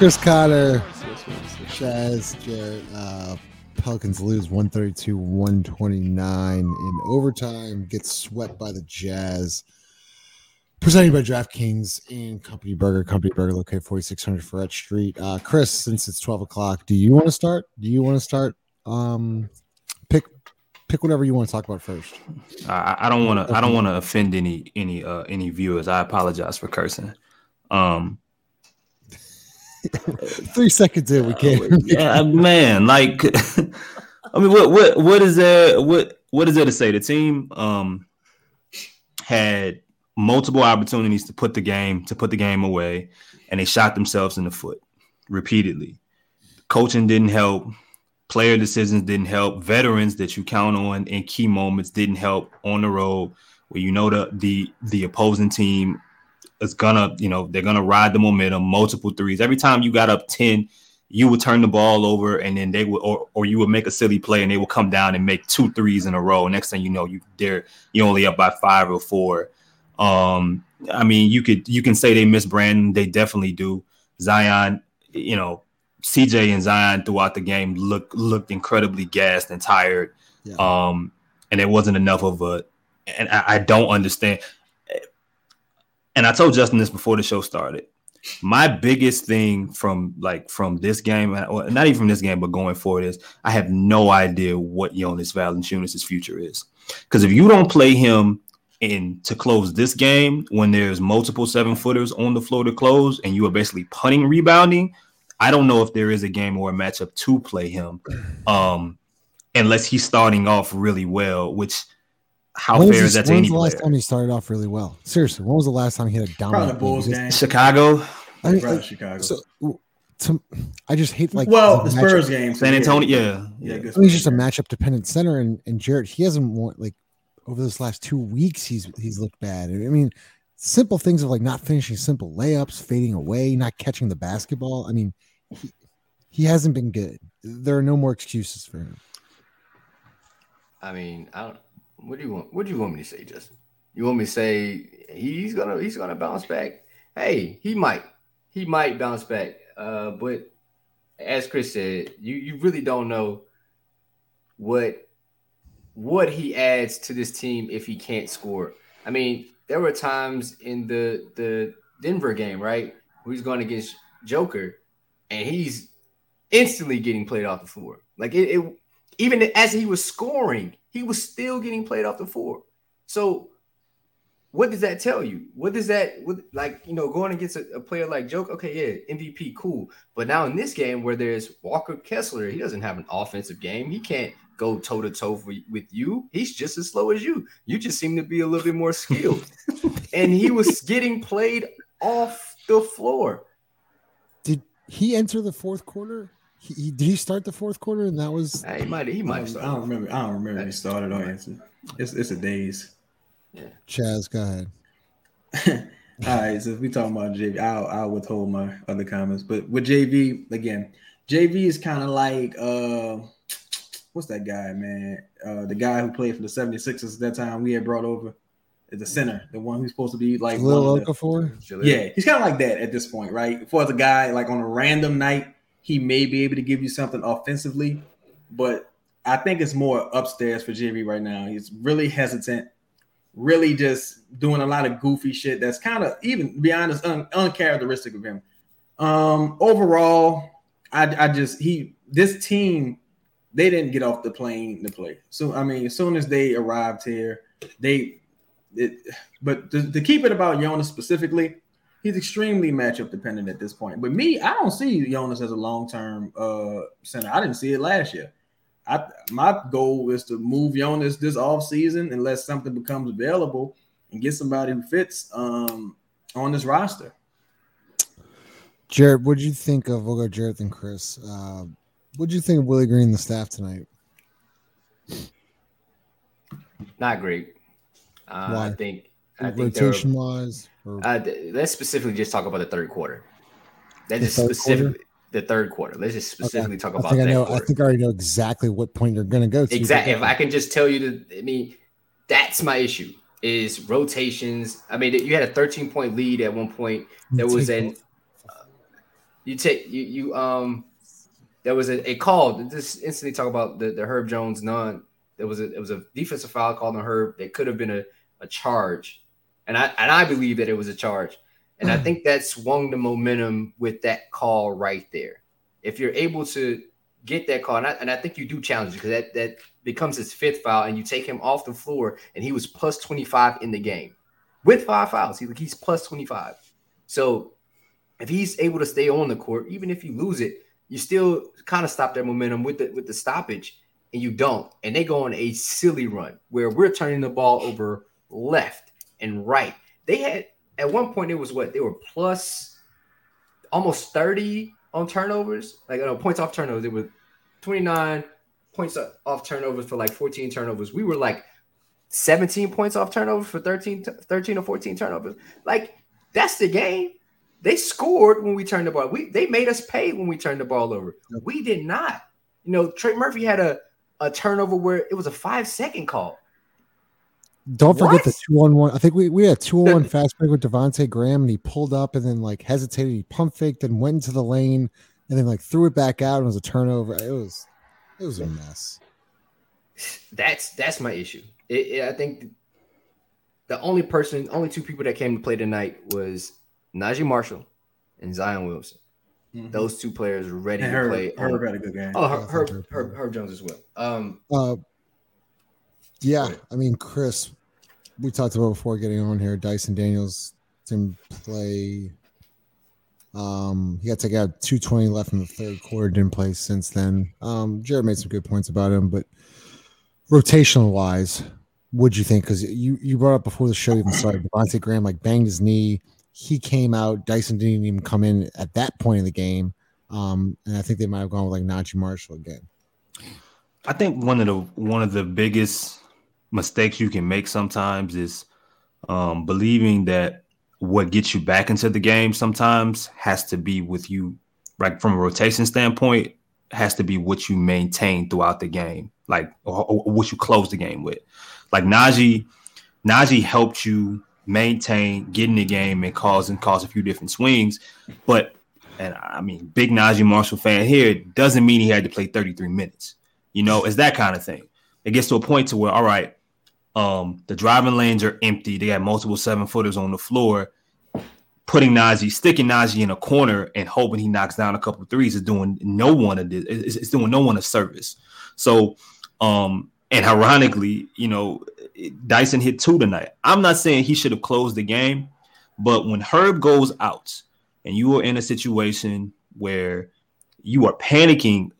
Chris Connor, Chaz, Jarrett. Uh, Pelicans lose 132 129 in overtime, gets swept by the Jazz. Presented by DraftKings and Company Burger. Company Burger located 4600 Freret Street. Uh, Chris, since it's 12 o'clock, do you want to start? Do you want to start? Um, pick pick whatever you want to talk about first. I, I don't want to. I don't want to offend any any uh any viewers. I apologize for cursing. Um, Three seconds in, we can't. Yeah, man. Like, I mean, what what what is there? What what is there to say? The team um had multiple opportunities to put the game to put the game away, and they shot themselves in the foot repeatedly. Coaching didn't help. Player decisions didn't help. Veterans that you count on in key moments didn't help on the road, where you know the the the opposing team is gonna, you know, they're gonna ride the momentum, multiple threes. Every time you got up 10, you would turn the ball over and then they would or, or you would make a silly play and they would come down and make two threes in a row. Next thing you know, you they're you only up by five or four. Um, I mean, you could you can say they miss Brandon, they definitely do. Zion, you know, CJ and Zion throughout the game look looked incredibly gassed and tired. Yeah. Um, and it wasn't enough of a and I, I don't understand and I told Justin this before the show started. My biggest thing from like from this game, or not even from this game, but going forward is I have no idea what Jonas Valanciunas' future is. Because if you don't play him in to close this game when there's multiple seven footers on the floor to close, and you are basically punting rebounding, I don't know if there is a game or a matchup to play him, um, unless he's starting off really well, which how when fair is that to any the player? last time he started off really well? Seriously, when was the last time he had a down? Probably the Bulls game. Chicago. I mean, like, Chicago. So, to, I just hate like well the Spurs matchup. game. San Antonio, yeah, yeah. yeah he's just a matchup dependent center, and and Jarrett he hasn't won like over this last two weeks. He's he's looked bad. I mean, simple things of like not finishing simple layups, fading away, not catching the basketball. I mean, he, he hasn't been good. There are no more excuses for him. I mean, I don't. What do you want? What do you want me to say, Justin? You want me to say he's gonna he's gonna bounce back? Hey, he might he might bounce back. Uh, but as Chris said, you you really don't know what what he adds to this team if he can't score. I mean, there were times in the the Denver game, right, he's going against Joker, and he's instantly getting played off the floor. Like it, it even as he was scoring, he was still getting played off the floor. So, what does that tell you? What does that what, like? You know, going against a, a, player like Joke, okay, yeah, MVP, cool. But now in this game where there's Walker Kessler, he doesn't have an offensive game. He can't go toe to toe with you. He's just as slow as you. You just seem to be a little bit more skilled. and he was getting played off the floor. Did he enter the fourth quarter? He, he, did he start the fourth quarter and that was he might he might I, I don't remember I don't remember he started on it. It's it's a days. Yeah. Chaz, go ahead. All right, so if we talking about JV, I'll I'll withhold my other comments. But with JV, again, JV is kind of like uh what's that guy, man? Uh the guy who played for the 76ers at that time we had brought over at the center, the one who's supposed to be like Jahlil Okafor. Yeah, he's kind of like that at this point, right? For the guy like on a random night he may be able to give you something offensively, but I think it's more upstairs for JV right now. He's really hesitant, really just doing a lot of goofy shit that's kind of even be honest, un- uncharacteristic of him. Um, overall, I, I just he this team they didn't get off the plane to play. So I mean, as soon as they arrived here, they it, but to, to keep it about Jonas specifically, he's extremely matchup dependent at this point. But me, I don't see Jonas as a long term uh, center. I didn't see it last year. I my goal is to move Jonas this off season unless something becomes available and get somebody who fits um, on this roster. Jared, what did you think of? We'll go Jarrett and Chris. Uh, what did you think of Willie Green, and the staff tonight? Not great. Uh, I think. I think rotation wise. Uh, let's specifically just talk about the third quarter. Let's just specifically the third quarter. Let's just specifically okay. talk about. I think I know. Quarter. I think I already know exactly what point you're going to go to. Exactly. If I can just tell you to, I mean, that's my issue. Is rotations. I mean, you had a 13 point lead at one point. There was an. Uh, you take you you um there was a, a call this instantly talk about the, the Herb Jones non there was a it was a defensive foul called on Herb that could have been a, a charge. And I and I believe that it was a charge. And I hmm. think that swung the momentum with that call right there. If you're able to get that call, and I, and I think you do challenge because that, that becomes his fifth foul, and you take him off the floor, and he was plus 25 in the game with five fouls. He, he's plus 25. So if he's able to stay on the court, even if you lose it, you still kind of stop their momentum with the with the stoppage, and you don't. And they go on a silly run where we're turning the ball over left and right. They had at one point it was what they were plus almost 30 on turnovers, like know, points off turnovers. It was 29 points off turnovers for like 14 turnovers. We were like 17 points off turnovers for 13, 13 or 14 turnovers. Like that's the game. They scored when we turned the ball. We they made us pay when we turned the ball over. We did not. You know, Trey Murphy had a, a turnover where it was a five second call. Don't forget what? the two on one. I think we, we had two on one fast break with Devonte Graham, and he pulled up and then like hesitated. He pump faked and went into the lane, and then like threw it back out. And it was a turnover. It was it was a mess. That's that's my issue. It, it, I think the only person, only two people that came to play tonight was Naji Marshall and Zion Williamson. Mm-hmm. Those two players were ready and to Herb, play. Herb had a good game. Oh, Herb, Herb, Herb, Herb Jones as well. Um, uh, yeah, I mean, Chris, we talked about before getting on here. Dyson Daniels didn't play. Um, he got taken out 220 left in the third quarter, didn't play since then. Um, Jared made some good points about him, but rotational wise, what'd you think? Because you, you brought up before the show even started, Devontae Graham like banged his knee. He came out. Dyson didn't even come in at that point in the game. Um, and I think they might have gone with like Naji Marshall again. I think one of the one of the biggest mistakes you can make sometimes is um, believing that what gets you back into the game sometimes has to be with you, like from a rotation standpoint, has to be what you maintain throughout the game, like or, or what you close the game with. Like Naji, Naji helped you maintain getting the game and cause and cause a few different swings, but and I mean, big Naji Marshall fan here doesn't mean he had to play 33 minutes. You know, it's that kind of thing. It gets to a point to where, all right, um, the driving lanes are empty. They got multiple seven footers on the floor. Putting Naji, sticking Naji in a corner and hoping he knocks down a couple threes is doing no one a it's, it's doing no one a service. So, um, and ironically, you know, Dyson hit two tonight. I'm not saying he should have closed the game, but when Herb goes out and you are in a situation where you are panicking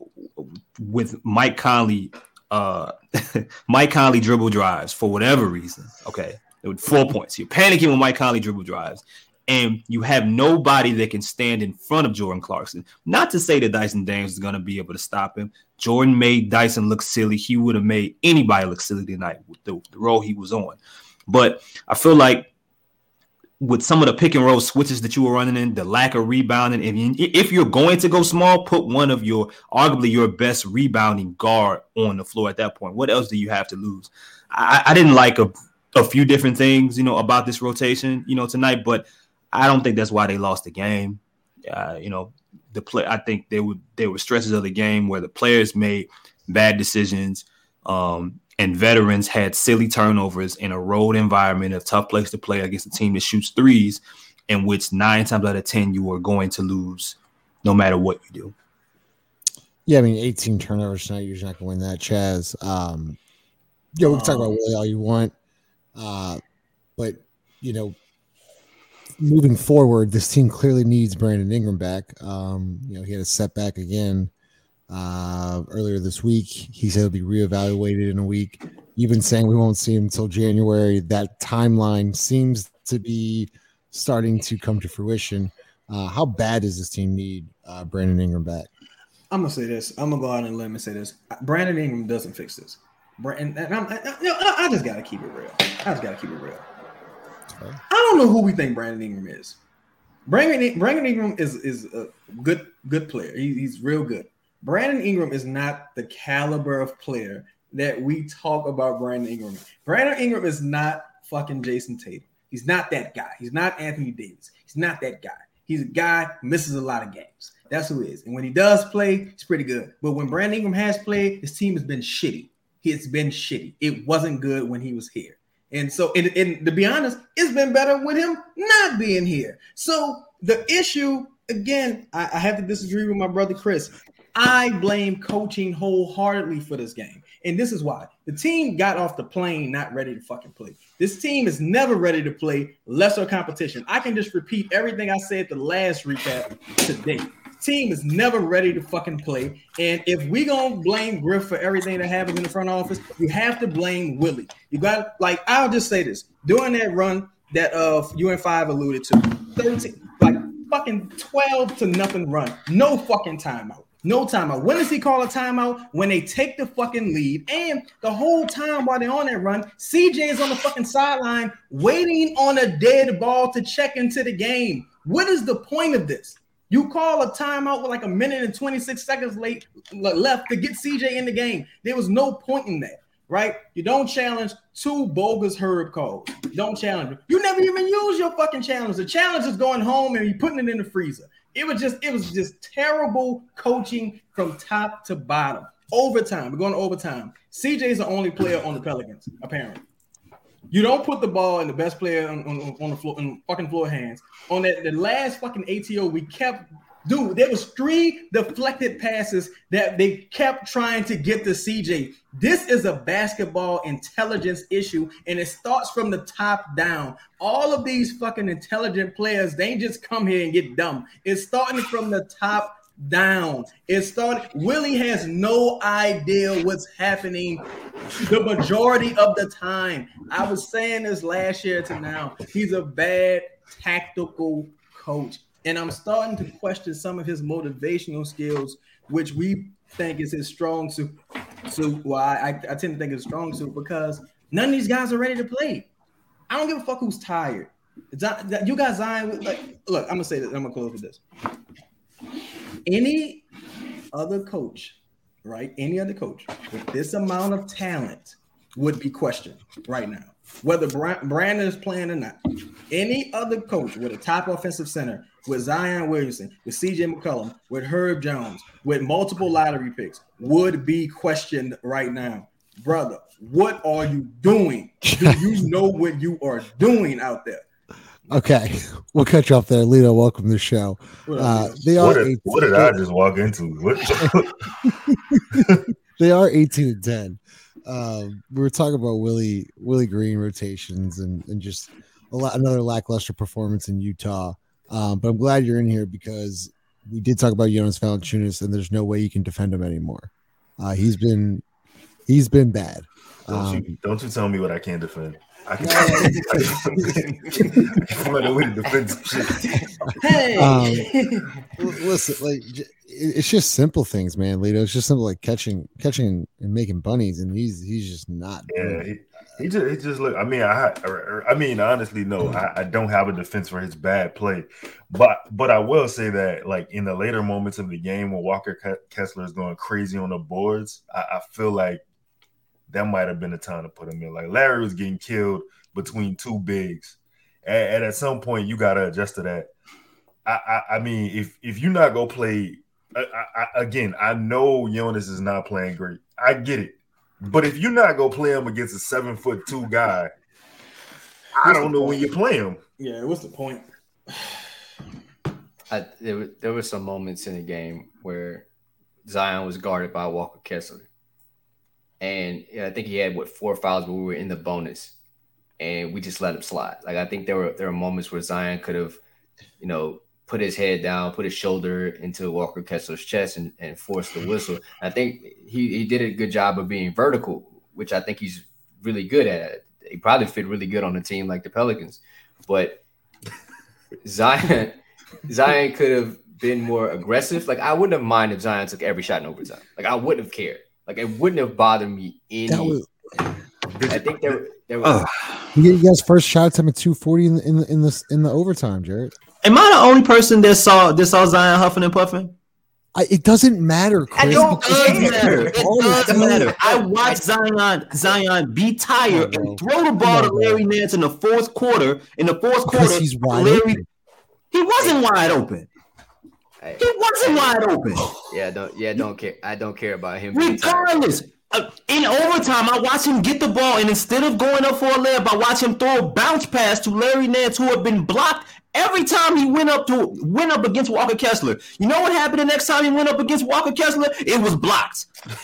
with Mike Conley uh, Mike Conley dribble drives for whatever reason. Okay, with four points. You're panicking when Mike Conley dribble drives, and you have nobody that can stand in front of Jordan Clarkson. Not to say that Dyson Daniels is going to be able to stop him. Jordan made Dyson look silly. He would have made anybody look silly tonight with the, the role he was on. But I feel like with some of the pick and roll switches that you were running in, the lack of rebounding. If, you, if you're going to go small, put one of your arguably your best rebounding guard on the floor at that point. What else do you have to lose? I, I didn't like a, a few different things, you know, about this rotation, you know, tonight, but I don't think that's why they lost the game. Uh, you know, the play. I think they would there were stretches of the game where the players made bad decisions. Um, and veterans had silly turnovers in a road environment, a tough place to play against a team that shoots threes, in which nine times out of ten you are going to lose, no matter what you do. Yeah, I mean, 18 turnovers tonight, you're not going to win that, Chaz. Um, yeah, we can talk about Willie all you want, uh, but you know, moving forward, this team clearly needs Brandon Ingram back. Um, you know, he had a setback again uh, earlier this week. He said he'll be reevaluated in a week. Even saying we won't see him until January. That timeline seems to be starting to come to fruition. Uh, how bad does this team need uh, Brandon Ingram back? I'm gonna say this. I'm gonna go out and let me say this. Brandon Ingram doesn't fix this. Brandon, and I'm, I, I just gotta keep it real. I just gotta keep it real. I don't know who we think Brandon Ingram is. Brandon, Brandon Ingram is is a good good player. He, he's real good. Brandon Ingram is not the caliber of player that we talk about Brandon Ingram. Brandon Ingram is not fucking Jayson Tatum. He's not that guy. He's not Anthony Davis. He's not that guy. He's a guy misses a lot of games. That's who he is. And when he does play, he's pretty good. But when Brandon Ingram has played, his team has been shitty. It's been shitty. It wasn't good when he was here. And so, and, and to be honest, it's been better with him not being here. So the issue, again, I, I have to disagree with my brother Chris. I blame coaching wholeheartedly for this game. And this is why the team got off the plane not ready to fucking play. This team is never ready to play lesser competition. I can just repeat everything I said the last recap today. Team is never ready to fucking play. And if we gonna blame Griff for everything that happens in the front office, you have to blame Willie. You got like I'll just say this during that run that uh UN five alluded to, 13 like fucking 12 to nothing run, no fucking timeout. No timeout. When does he call a timeout? When they take the fucking lead. And the whole time while they're on that run, CJ is on the fucking sideline waiting on a dead ball to check into the game. What is the point of this? You call a timeout with like a minute and 26 seconds late left to get CJ in the game. There was no point in that, right? You don't challenge two bogus Herb calls. You don't challenge. You never even use your fucking challenge. The challenge is going home and you're putting it in the freezer. It was just it was just terrible coaching from top to bottom. Overtime, we're going to overtime. Is the only player on the Pelicans, apparently. You don't put the ball in the best player on, on, on the floor in fucking floor hands. On that the last fucking ATO, we kept dude. There was three deflected passes that they kept trying to get to CJ. This is a basketball intelligence issue, and it starts from the top down. All of these fucking intelligent players, they just come here and get dumb. It's starting from the top down. It started. Willie has no idea what's happening the majority of the time. I was saying this last year to now. He's a bad tactical coach. And I'm starting to question some of his motivational skills, which we think is his strong suit. So well, I, I tend to think it's strong suit because none of these guys are ready to play. I don't give a fuck who's tired. You guys Zion, like, look, I'm gonna say this. I'm gonna close with this. Any other coach, right? Any other coach with this amount of talent would be questioned right now, whether Brandon is playing or not. Any other coach with a top offensive center, with Zion Williamson, with CJ McCollum, with Herb Jones, with multiple lottery picks, would be questioned right now. Brother, what are you doing? Do you know what you are doing out there? Okay, we'll catch you off there. Lito, welcome to the show. Uh, they are. What did, what did I just walk into? they are eighteen and ten. Um, we were talking about Willie Willie Green rotations and and just a lot, another lackluster performance in Utah. Um, but I'm glad you're in here because we did talk about Jonas Valanciunas, and there's no way you can defend him anymore. Uh, he's been he's been bad. Don't, um, you, don't you tell me what I can't defend. I can find a way to defend some shit. Hey, um, listen, like it's just simple things, man. Lito, it's just simple like catching, catching and making bunnies, and he's he's just not. Yeah, he, he, just he just look. I mean, I I mean, honestly, no, I, I don't have a defense for his bad play, but but I will say that like in the later moments of the game when Walker Kessler is going crazy on the boards, I, I feel like that might have been the time to put him in. Like Larry was getting killed between two bigs, and, and at some point you got to adjust to that. I, I, I, mean, if if you're not gonna play, again, I know Jonas is not playing great. I get it, but if you're not gonna play him against a seven foot two guy, I don't know when you play him. Yeah, what's the point? I, there, there were some moments in the game where Zion was guarded by Walker Kessler and I think he had what four fouls, but we were in the bonus, and we just let him slide. Like I think there were there were moments where Zion could have, you know, put his head down, put his shoulder into Walker Kessler's chest, and, and force the whistle. I think he he did a good job of being vertical, which I think he's really good at. He probably fit really good on a team like the Pelicans, but Zion Zion could have been more aggressive. Like I wouldn't have minded if Zion took every shot in overtime. Like I wouldn't have cared. Like it wouldn't have bothered me any. Was, I think there, there was. You guys first shot attempt at 240 in the, in the in the in the overtime, Jared. Am I the only person that saw that saw Zion huffing and puffing? I, it doesn't matter. Chris. I don't matter. It does matter. I watched Zion Zion be tired and throw the ball to Larry Nance in the fourth quarter. In the fourth quarter, he's wide Larry, open. He wasn't wide open. Hey, He wasn't wide open. yeah, don't yeah, don't care. I don't care about him. Regardless, uh, in overtime, I watched him get the ball, and instead of going up for a layup, I watched him throw a bounce pass to Larry Nance, who had been blocked every time he went up to went up against Walker Kessler. You know what happened the next time he went up against Walker Kessler? It was blocked.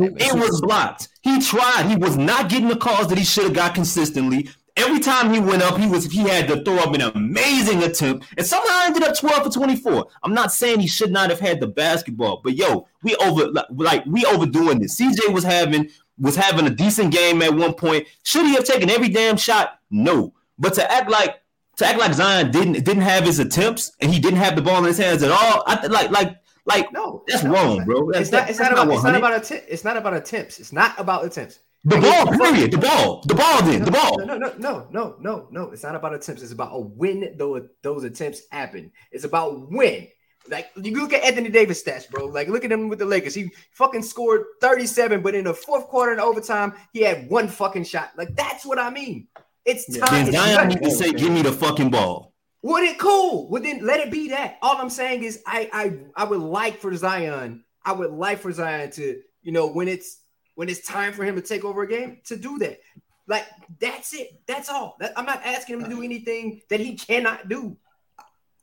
It was blocked. He tried. He was not getting the calls that he should have got consistently. Every time he went up, he was he had to throw up an amazing attempt, and somehow ended up 12 for 24. I'm not saying he should not have had the basketball, but yo, we over like we overdoing this. CJ was having was having a decent game at one point. Should he have taken every damn shot? No. But to act like to act like Zion didn't didn't have his attempts and he didn't have the ball in his hands at all, I th- like like like No, that's no, wrong, bro. That's, It's not. It's not about. It's not about attempt. It's not about attempts. It's not about attempts. the ball. Period. The ball. The ball. Then the ball. No, no, no, no, no, no. It's not about attempts. It's about a when those those attempts happen. It's about when. Like you look at Anthony Davis stats, bro. Like look at him with the Lakers. He fucking scored 37, but in the fourth quarter and overtime, he had one fucking shot. Like that's what I mean. It's Yeah. time. Then Zion done. need to say, "Give me the fucking ball." Would it cool? Would then let it be that. All I'm saying is, I I I would like for Zion. I would like for Zion to, you know, when it's when it's time for him to take over a game, to do that. Like that's it. That's all. That, I'm not asking him to do anything that he cannot do.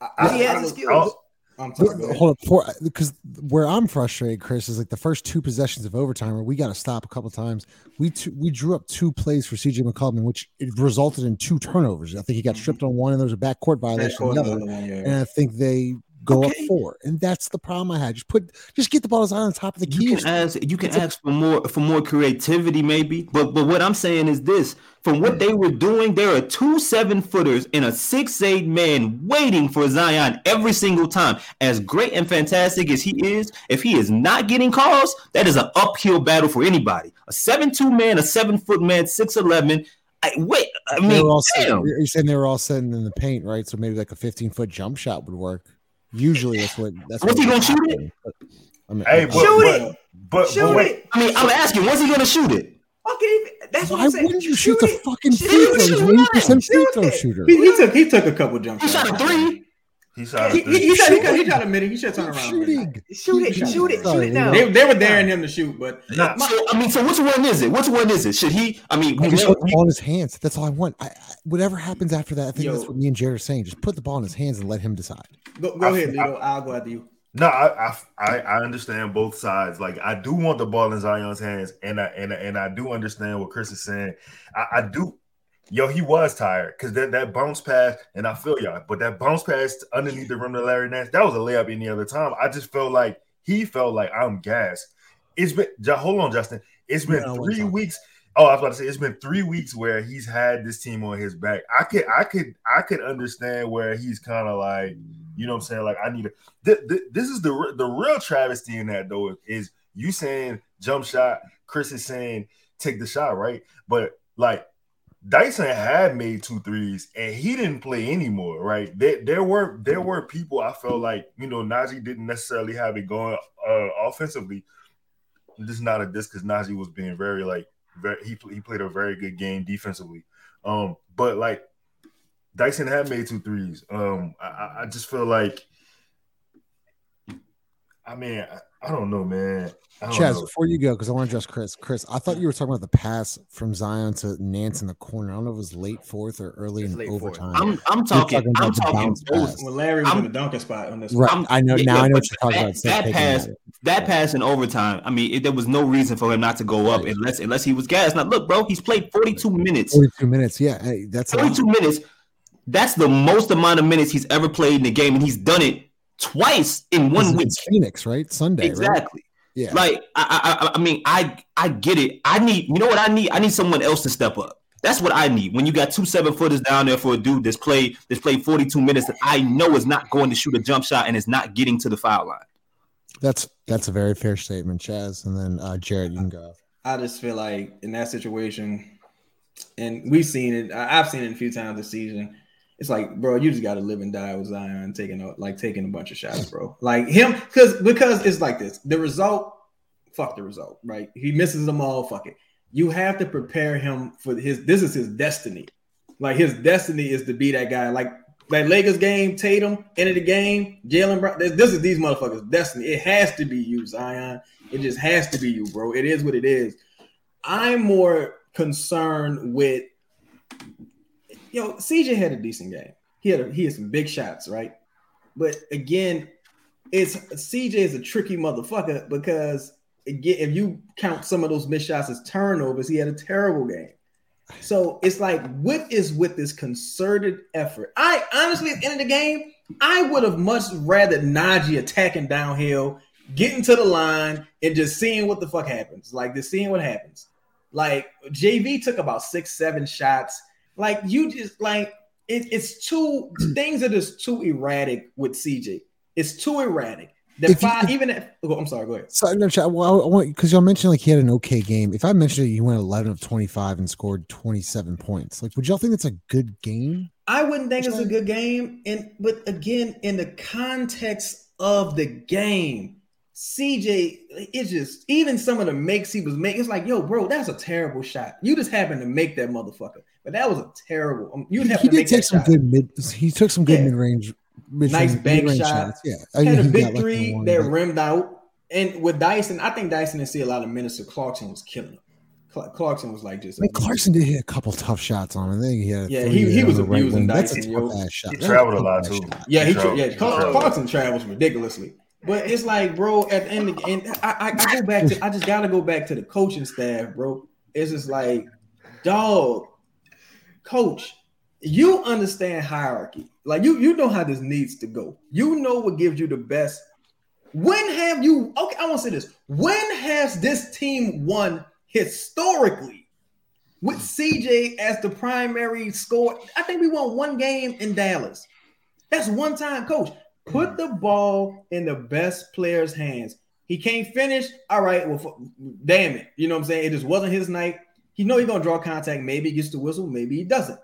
I, he has I the was- skills. I'm sorry. Hold up, for because where I'm frustrated, Chris, is like the first two possessions of overtime where we got to stop a couple times. We two, we drew up two plays for CJ McCollum, which it resulted in two turnovers. I think he got mm-hmm. stripped on one, and there was a backcourt violation on the other, one, yeah. and I think they go Okay. up four, and that's the problem I had. Just put, just get the ball on the top of the key. You can ask. You can ask for more for more creativity, maybe. But but what I'm saying is this: from what they were doing, there are two seven footers and a six eight man waiting for Zion every single time. As great and fantastic as he is, if he is not getting calls, that is an uphill battle for anybody. A seven two man, a seven foot man, six eleven. I, wait, I They mean, were all sitting, you're saying they were all sitting in the paint, right? So maybe like a 15 foot jump shot would work. Usually that's what that's Was what he gonna shoot it? I mean, Hey, uh, but, Shoot but, it! but, Shoot but wait, it! I mean, I'm asking, when's he gonna shoot it? Okay, that's what why I'm saying. wouldn't you shoot, the it. fucking Shoot free throws? shoot He's an 80% free throw shooter. He, he took he took a couple jumps. He shot a three. He shot He, three. he, he, shot, he, got, he shot a minute. He should turn around. shooting. Shoot it! Shoot Shoot it! Shoot it now. They, they were daring him to shoot, but Nah, So I mean, so which one is it? Which one is it? Should he? I mean, I we just know- want the ball in his hands. That's all I want. I, I, whatever happens after that, I think that's what me and Jared are saying. Just put the ball in his hands and let him decide. go, go I- ahead, Lito. I'll go after you. No, I, I I I understand both sides. Like I do want the ball in Zion's hands, and I and I- and I do understand what Chris is saying. I, I do. Yo, he was tired because that, that bounce pass, and I feel y'all, but that bounce pass underneath the rim to Larry Nance, that was a layup any other time. I just felt like he felt like I'm gassed. It's been hold on, Justin. It's been No, three weeks. Oh, I was about to say it's been three weeks where he's had this team on his back. I could I could I could understand where he's kind of like, you know what I'm saying? Like I need a th- th- this is the the real travesty in that though is you saying jump shot, Chris is saying take the shot, right? But like Dyson had made two threes and he didn't play anymore, right? There, there were there were people I felt like you know Naji didn't necessarily have it going uh, offensively. This is not a disc because Naji was being very like very he he played a very good game defensively. Um, but like Dyson had made two threes. Um, I- I, just feel like I mean, I, I don't know, man. Don't Chaz, know. before you go, because I want to address Chris. Chris, I thought you were talking about the pass from Zion to Nance in the corner. I don't know if it was late fourth or early It's in overtime. I'm I'm talking. talking I'm the talking both. pass. When Larry was I'm- in the dunking spot on this, right. I'm- I know yeah, now. I know what you're talking that- about. instead that taking pass- it. That pass in overtime. I mean, it, there was no reason for him not to go up Right. unless unless he was gassed. Now, look, bro, he's played 42 minutes. 42 minutes. Yeah, hey, that's a 42 minutes. That's the most amount of minutes he's ever played in the game, and he's done it twice in one week. against Phoenix, right? Sunday, right? Exactly. Yeah. Like I, I, I- I mean, I, I get it. I need, you know what I need? I need someone else to step up. That's what I need. When you got two seven footers down there for a dude that's played, that's played 42 minutes that I know is not going to shoot a jump shot and is not getting to the foul line. That's that's a very fair statement, Chaz. And then uh, Jared, you can go. I just feel like in that situation, and we've seen it. I've seen it a few times this season. It's like, bro, you just got to live and die with Zion taking a like taking a bunch of shots, bro. Like him, because because it's like this. The result, fuck the result, right? He misses them all. Fuck it. You have to prepare him for his. This is his destiny. Like his destiny is to be that guy. Like that Lakers game, Tatum into the game, Jaylen Brown. This, this is these motherfuckers' destiny. It has to be you, Zion. It just has to be you, bro. It is what it is. I'm more concerned with yo. CJ had a decent game. He had a, he had some big shots, right? But again, it's CJ is a tricky motherfucker because again, if you count some of those missed shots as turnovers, he had a terrible game. So it's like, what is with this concerted effort? I honestly, at the end of the game, I would have much rather Naji attacking downhill, getting to the line, and just seeing what the fuck happens. Like just seeing what happens. Like JV took about six, seven shots. Like you just like it, it's too things are just too erratic with CJ. It's too erratic. The If you- five, even if oh, I'm sorry, go ahead. So no, well, I want because y'all mentioned like he had an okay game. If I mentioned that he went 11 of 25 and scored 27 points, like would y'all think that's a good game? I wouldn't think it's a good game, and but again, in the context of the game, CJ, it's just even some of the makes he was making. It's like, yo, bro, that's a terrible shot. You just happened to make that motherfucker, but that was a terrible. Um, you He, have he to make did take some shot. good mid. He took some good Yeah. mid range, mid Nice bank shots. Yeah, I had mean, a big got, like, three one, that but- rimmed out. And with Dyson, I think Dyson didn't see a lot of minutes. So Clarkson was killing him. Cla- Clarkson was like just. I mean, Clarkson did hit a couple tough shots on him. I think he had. a Yeah, three he- he was on right abusing wing. That's a Dyson, tough yo. ass shot. He traveled a lot, too. shot. Yeah, he, He tra- traveled- yeah, he Clarkson travels ridiculously. But it's like, bro, at the end, of, and I, I, I go back to, I just gotta go back to the coaching staff, bro. It's just like, dog, coach, you understand hierarchy. Like you, you know how this needs to go. You know what gives you the best. When have you? Okay, I want to say this. When has this team won historically? With CJ as the primary score, I think we won one game in Dallas. That's one time, coach. Put the ball in the best player's hands. He can't finish. All right. Well, damn it. You know what I'm saying? It just wasn't his night. He know he's gonna draw contact. Maybe he gets the whistle. Maybe he doesn't.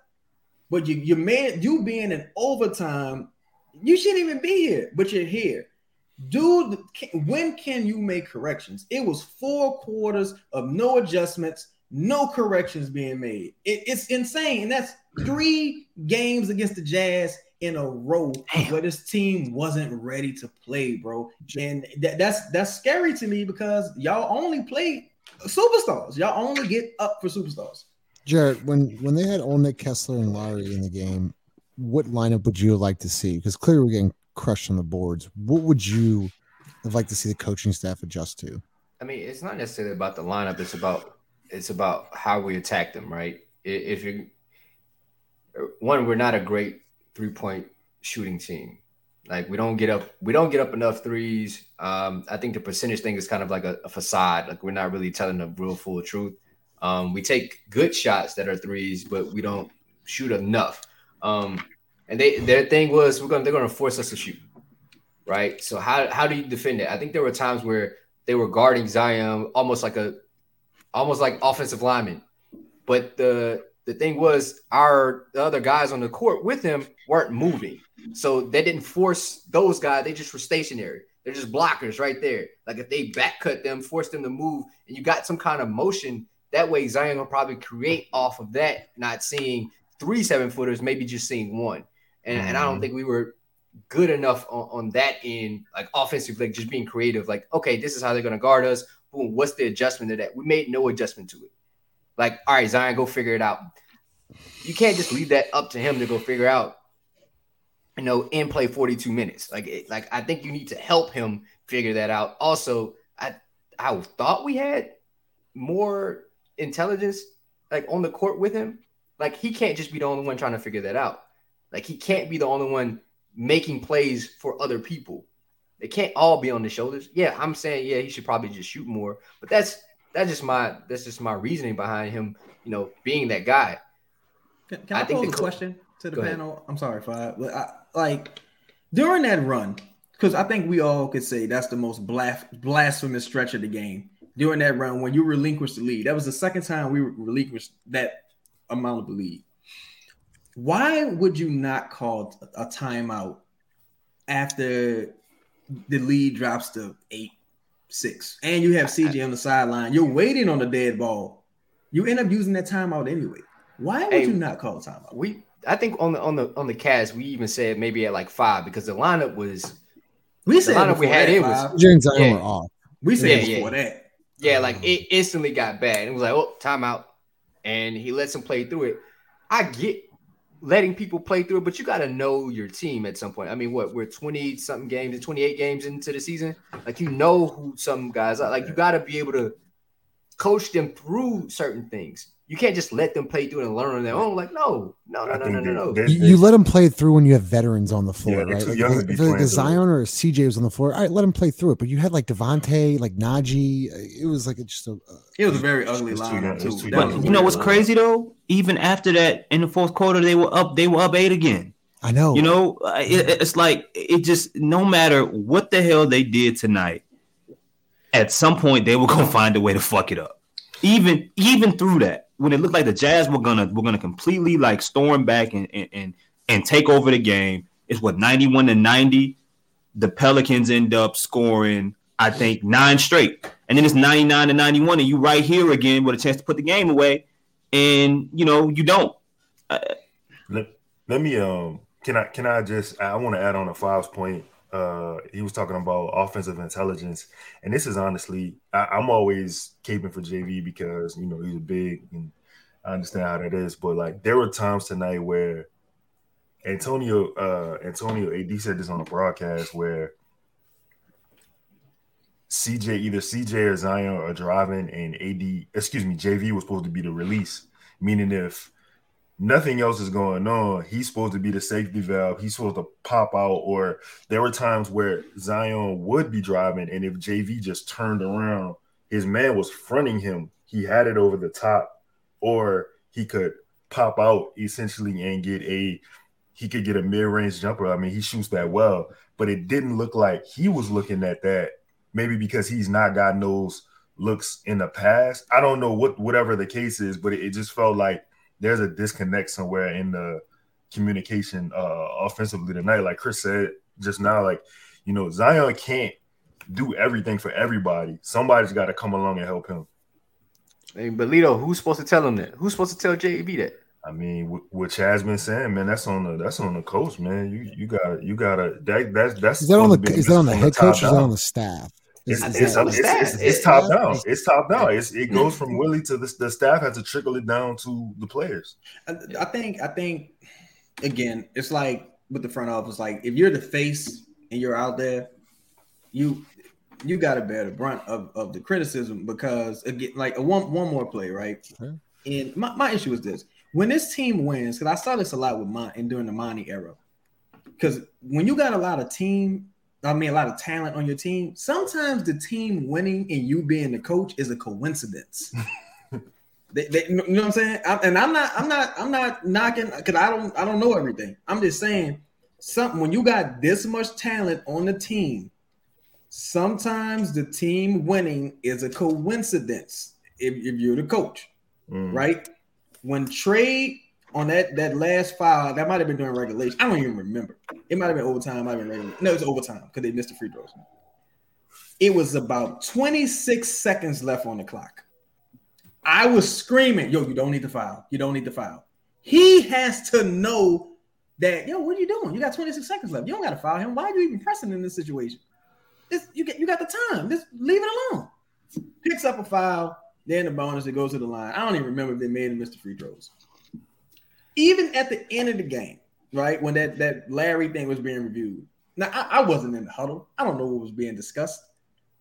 But you, you made you being in overtime. You shouldn't even be here, but you're here. Dude, can- when can you make corrections? It was four quarters of no adjustments, no corrections being made. It- it's insane. And that's three games against the Jazz in a row where this team wasn't ready to play, bro. And that, that's that's scary to me because y'all only play superstars. Y'all only get up for superstars. Jared, when when they had Olynyk, Kessler, and Lauri in the game, what lineup would you like to see? Because clearly we're getting crushed on the boards. What would you have liked to see the coaching staff adjust to? I mean, it's not necessarily about the lineup. It's about it's about how we attack them, right? If you one, we're not a great three point shooting team. Like we don't get up, we don't get up enough threes. Um, I think the percentage thing is kind of like a, a facade. Like we're not really telling the real full truth. Um, we take good shots that are threes, but we don't shoot enough. Um, and they their thing was we're gonna they're gonna force us to shoot, right? So how how do you defend it? I think there were times where they were guarding Zion almost like a almost like offensive lineman. But the the thing was our the other guys on the court with him weren't moving. So they didn't force those guys, they just were stationary. They're just blockers right there. Like if they back cut them, force them to move, and you got some kind of motion, that way Zion will probably create off of that, not seeing three seven footers, maybe just seeing one. And, and I don't mm-hmm. think we were good enough on, on that end, like offensively, like just being creative. Like, okay, this is how they're gonna guard us. Boom, what's the adjustment to that? We made no adjustment to it. Like, all right, Zion, go figure it out. You can't just leave that up to him to go figure out, you know, and play 42 minutes. Like, it, like I think you need to help him figure that out. Also, I I thought we had more intelligence like on the court with him. Like he can't just be the only one trying to figure that out. Like he can't be the only one making plays for other people. They can't all be on the shoulders. Yeah, I'm saying yeah, he should probably just shoot more. But that's that's just my that's just my reasoning behind him, you know, being that guy. Can, can I I, think pose the a question to the ahead. panel? I'm sorry, Five. But I, like during that run, because I think we all could say that's the most blas- blasphemous stretch of the game. During that run, when you relinquished the lead, that was the second time we relinquished that amount of the lead. Why would you not call a timeout after the lead drops to eight six, and you have CJ on the sideline? You're waiting on the dead ball. You end up using that timeout anyway. Why would Hey, you not call a timeout? We I think on the on the on the cast we even said maybe at like five because the lineup was We said lineup we had it was- Bob. CJ and Zion Yeah. were off. we said Yeah, before yeah. that. yeah like it instantly got bad. It was like oh timeout, and he lets him play through it. I get letting people play through it, but you got to know your team at some point. I mean, what we're twenty something games, and twenty eight games into the season. Like you know who some guys are. Like you got to be able to coach them through certain things. You can't just let them play through and learn on their own. Like no, no, no, I no, no, no, no. they- they- You, you let them play through when you have veterans on the floor, Yeah, right? Like, young if, if, like playing the. Zion or CJ was on the floor, all right, let him play through it. But you had like Devontae, like Naji. It was like it's just a. uh, It was a very ugly It's too too. too That young. was a But you know what's crazy though? Even after that, in the fourth quarter, they were up. They were up eight again. I know. You know, uh, it, it's like it just no matter what the hell they did tonight, at some point they were gonna find a way to fuck it up. Even even through that, when it looked like the Jazz were gonna were gonna completely like storm back and and and, and take over the game, it's what ninety one to ninety. The Pelicans end up scoring, I think, nine straight, and then it's ninety nine to ninety one, and you right here again with a chance to put the game away, and you know you don't. let, let me um can I can I just I want to add on a Five's point. Uh he was talking about offensive intelligence, and this is honestly I, I'm always caping for JV because you know he's a big and I understand how that is, but like there were times tonight where Antonio uh Antonio AD said this on the broadcast where CJ either CJ or Zion are driving and AD excuse me JV was supposed to be the release, meaning if nothing else is going on. He's supposed to be the safety valve. He's supposed to pop out. Or there were times where Zion would be driving, and if JV just turned around, his man was fronting him. He had it over the top, or he could pop out essentially and get a he could get a mid-range jumper. I mean, he shoots that well, but it didn't look like he was looking at that. Maybe because he's not gotten those looks in the past. I don't know what whatever the case is, but it, it just felt like there's a disconnect somewhere in the communication uh offensively tonight. Like Chris said just now, like you know, Zion can't do everything for everybody. Somebody's got to come along and help him. Hey, but Lito, who's supposed to tell him that? Who's supposed to tell JV that? I mean, wh- what Chad's been saying, man, that's on the that's on the coach, man. You you got you got to that that's that's Is that on the be is that on the head top coach or is that on the staff? It's, it's, it's, that- on the it's, it's, It's- it's top down. It's top down. It's, it goes from Willie to the, the staff has to trickle it down to the players. I, I think I think again, it's like with the front office. Like if you're the face and you're out there, you you got to bear the brunt of, of the criticism because again, like a one one more play, right? Sure. And my, my issue is this: when this team wins, because I saw this a lot with Mon and during the Monty era, because when you got a lot of team. I mean, a lot of talent on your team. Sometimes the team winning and you being the coach is a coincidence. They, they, you know what I'm saying? I, and I'm not, I'm not, I'm not knocking because I don't, I don't know everything. I'm just saying something when you got this much talent on the team, sometimes the team winning is a coincidence if, if you're the coach, Mm. right? When trade on that that last foul, that might have been during regulation. I don't even remember. It might have been overtime, might have been regulation. No, it's overtime because they missed the free throws. It was about 26 seconds left on the clock. I was screaming, yo, you don't need to foul. You don't need to foul. He has to know that, yo, what are you doing? You got 26 seconds left. You don't got to foul him. Why are you even pressing in this situation? This, you get you got the time. Just leave it alone. Picks up a foul, then the bonus, it goes to the line. I don't even remember if they made him miss the free throws. Even at the end of the game, right, when that, that Larry thing was being reviewed. Now I, I wasn't in the huddle. I don't know what was being discussed.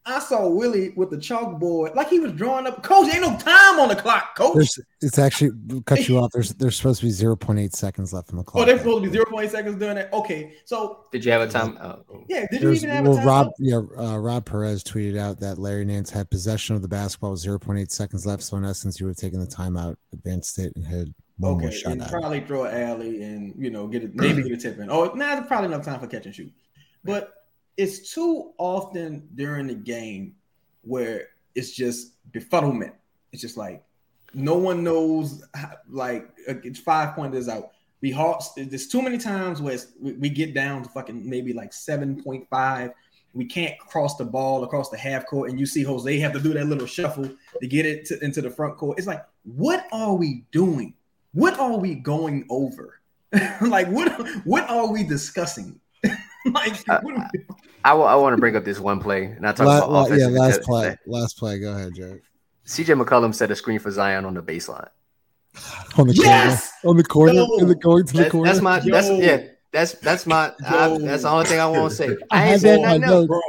I saw Willie with the chalkboard, like he was drawing up. Coach, ain't no time on the clock, coach. There's it's actually cut you off. There's there's supposed to be 0.8 seconds left on the clock. oh, they're supposed to be 0.8 seconds doing that. Okay, so Did you have a time? Oh, yeah, did you even have well, a time? Rob, yeah, uh, Rob Perez tweeted out that Larry Nance had possession of the basketball with 0.8 seconds left. So in essence, you would have taken the timeout, advanced it, and had more Okay, and probably throw an alley and you know get it, maybe get a tip in. Oh, now nah, probably enough time for catch and shoot. But it's too often during the game where it's just befuddlement. It's just like no one knows. How, like uh, it's five pointers out. We Hawks. There's too many times where it's, we, we get down to fucking maybe like seven point five. We can't cross the ball across the half court, and you see Jose have to do that little shuffle to get it to, into the front court. It's like, what are we doing? What are we going over? like what? What are we discussing? like, Uh, what are we- I want to bring up this one play, and I talk La- about la- yeah, last intelligence. play. Last play. Go ahead, Jared. CJ McCollum set a screen for Zion on the baseline. On the Yes! corner. On the corner. Yo! In the going to the corner. that's my. That's Yo. yeah. That's that's my. I, that's the only thing I want to say. I I ain't saying nothing else. bro?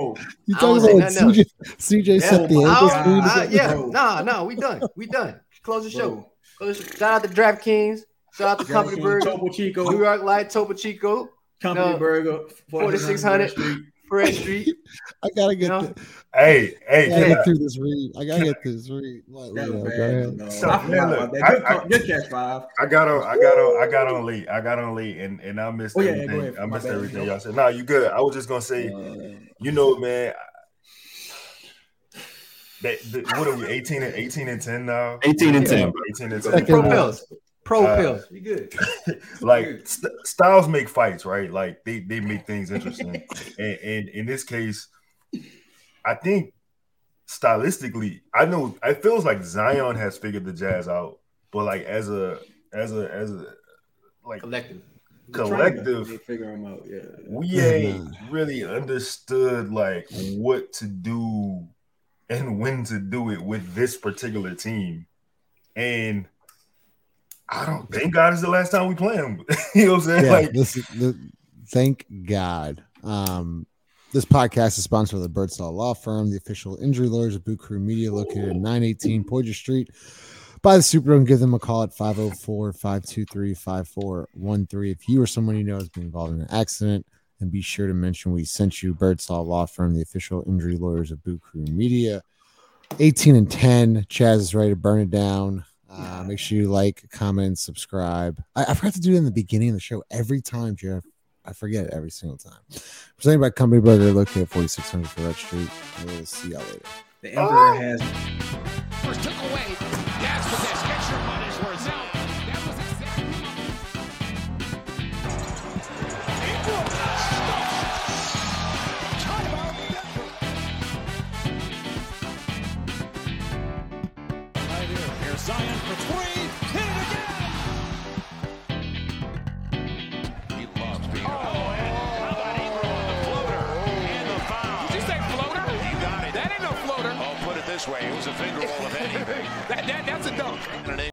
You talking about say when nothing CJ, CJ Yeah, set the my ankle screen? I- to- yeah, Bro. nah, nah, we done. We done. Close the show. Bro. Close the show. Shout out to DraftKings. Shout out to Company Joaquin Burger. Topo Chico, New York Light, Topo Chico, Company no, Burger, 4600. Street. Freret Street. I gotta get, You know? the, Hey, hey, I gotta yeah. get through this read. I gotta get through this read. Like, That yeah, was bad. ahead. No, So, I man, look, that. I- I- good catch, five. I got on, I got on, I got on late. I got on late, and and I missed Oh, yeah, yeah, everything. go. I My missed bad. everything y'all said. Nah, you good. I was just gonna say, Uh, you know, man. That, that what are we? 18 and 18 and 10 now. 18 and Yeah, 10. 18 and Second 10. Pro pills. Pro Uh, pills. You good. like st- styles make fights, right? Like they they make things interesting. and, and in this case, I think stylistically, I know it feels like Zion has figured the Jazz out, but like as a as a as a like Collective. collective, They figure them out. Yeah. we ain't really understood like what to do and when to do it with this particular team. And I don't thank God it's the last time we play them. you know what I'm saying? Yeah, like this thank God. Um, this podcast is sponsored by the Birdsall Law Firm, the official injury lawyers of Boot Crew Media, located at 918 Poydras Street. By the Superdome, give them a call at 504 523 5413. If you or someone you know has been involved in an accident, then be sure to mention we sent you Birdsall Law Firm, the official injury lawyers of Boot Crew Media. 18 and 10. Chaz is ready to burn it down. Uh, make sure you like, comment, subscribe. I, I forgot to do it in the beginning of the show every time, Jeff. I forget it every single time. Presented by Company Burger, located at 4600 Freret Street. We'll see y'all later. The Emperor has First took away. Gas with this way: it was a finger roll of anything. That, that, that's a dunk.